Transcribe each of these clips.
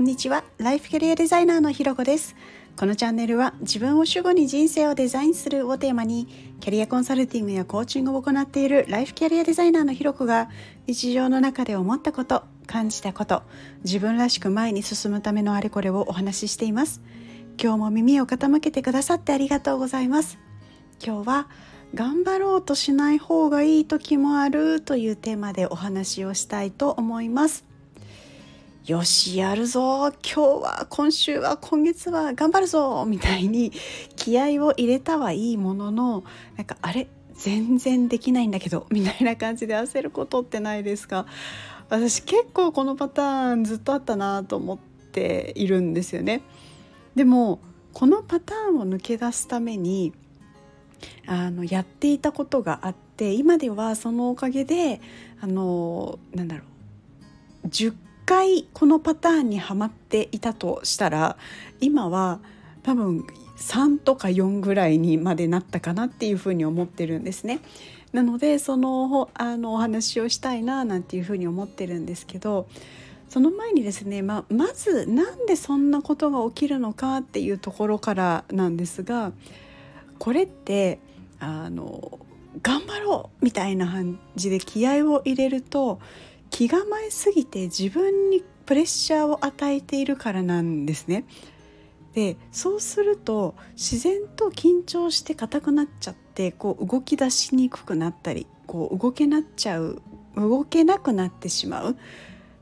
んにちは。ライフキャリアデザイナーのひろこです。このチャンネルは自分を主語に人生をデザインするをテーマにキャリアコンサルティングやコーチングを行っているライフキャリアデザイナーのひろこが日常の中で思ったこと感じたこと自分らしく前に進むためのあれこれをお話ししています。今日も耳を傾けてくださってありがとうございます。今日は頑張ろうとしない方がいい時もあるというテーマでお話をしたいと思います。よしやるぞ。今日は今週は今月は頑張るぞ。みたいに気合を入れたはいいもののなんかあれ？全然できないんだけど。みたいな感じで焦ることってないですか？私結構このパターンずっとあったなと思っているんですよね。でもこのパターンを抜け出すためにあのやっていたことがあって今ではそのおかげであのなんだろう。10回このパターンにはまっていたとしたら今は多分3とか4ぐらいにまでなったかなっていうふうに思ってるんですね。なのでそのあのお話をしたいななんていうふうに思ってるんですけどその前にですね、ままずなんでそんなことが起きるのかっていうところからなんですがこれってあの頑張ろうみたいな感じで気合を入れると気構えすぎて自分にプレッシャーを与えているからなんですね。でそうすると自然と緊張して硬くなっちゃってこう動き出しにくくなったりこう動けなっちゃう動けなくなってしまう。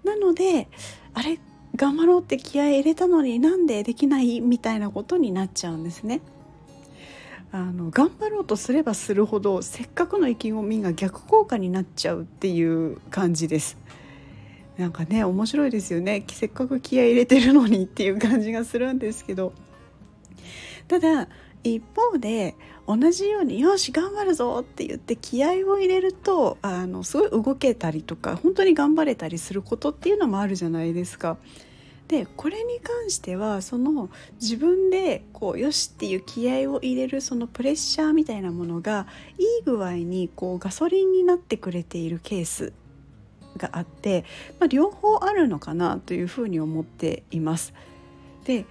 なのであれ頑張ろうって気合い入れたのになんでできないみたいなことになっちゃうんですね。あの頑張ろうとすればするほどせっかくの意気込みが逆効果になっちゃうっていう感じです。なんかね面白いですよねせっかく気合い入れてるのにっていう感じがするんですけどただ一方で同じように「よし頑張るぞ!」って言って気合を入れるとあのすごい動けたりとか本当に頑張れたりすることっていうのもあるじゃないですか。でこれに関してはその自分でこうよしっていう気合を入れるそのプレッシャーみたいなものがいい具合にこうガソリンになってくれているケースがあって、まあ、両方あるのかなというふうに思っています。で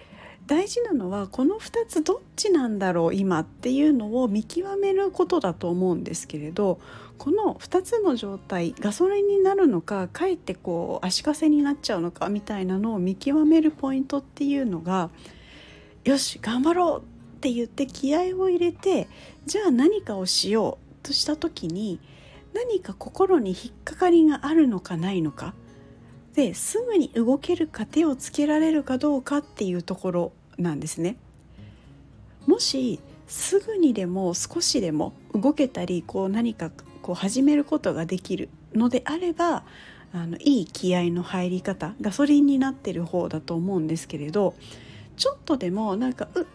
大事なのはこの2つどっちなんだろう今っていうのを見極めることだと思うんですけれどこの2つの状態ガソリンになるのかかえってこう足かせになっちゃうのかみたいなのを見極めるポイントっていうのがよし頑張ろうって言って気合を入れてじゃあ何かをしようとした時に何か心に引っかかりがあるのかないのかですぐに動けるか手をつけられるかどうかっていうところなんですね。もしすぐにでも少しでも動けたりこう何かこう始めることができるのであればあのいい気合の入り方ガソリンになってる方だと思うんですけれどちょっとでもなんかう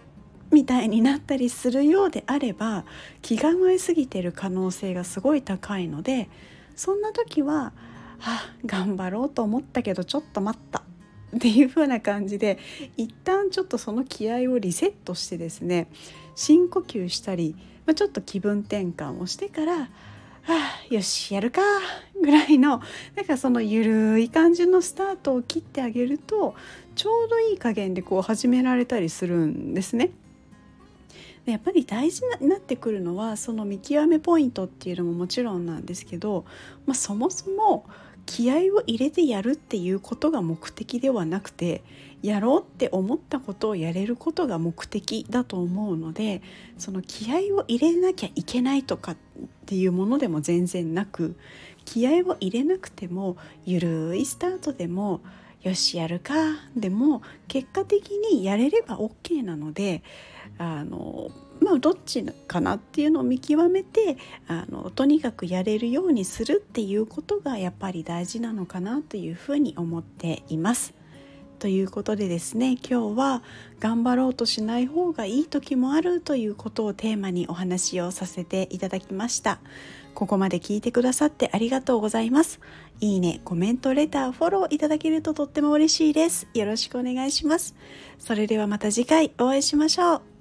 みたいになったりするようであれば気構えすぎてる可能性がすごい高いのでそんな時は「あ頑張ろうと思ったけどちょっと待った」っていう風な感じで一旦ちょっとその気合をリセットしてですね深呼吸したり、まあ、ちょっと気分転換をしてからは「あよしやるか」ぐらいのなんかそのゆるい感じのスタートを切ってあげるとちょうどいい加減でこう始められたりするんですね。やっぱり大事になってくるのはその見極めポイントっていうのももちろんなんですけど、まあ、そもそも気合を入れてやるっていうことが目的ではなくてやろうって思ったことをやれることが目的だと思うのでその気合を入れなきゃいけないとかっていうものでも全然なく気合を入れなくてもゆるいスタートでもよしやるかでも結果的にやれれば OK なのであのまあどっちかなっていうのを見極めてあのとにかくやれるようにするっていうことがやっぱり大事なのかなというふうに思っています。ということでですね今日は頑張ろうとしない方がいい時もあるということをテーマにお話をさせていただきました。ここまで聞いてくださってありがとうございます。いいねコメントレターフォローいただけるととっても嬉しいです。よろしくお願いします。それではまた次回お会いしましょう。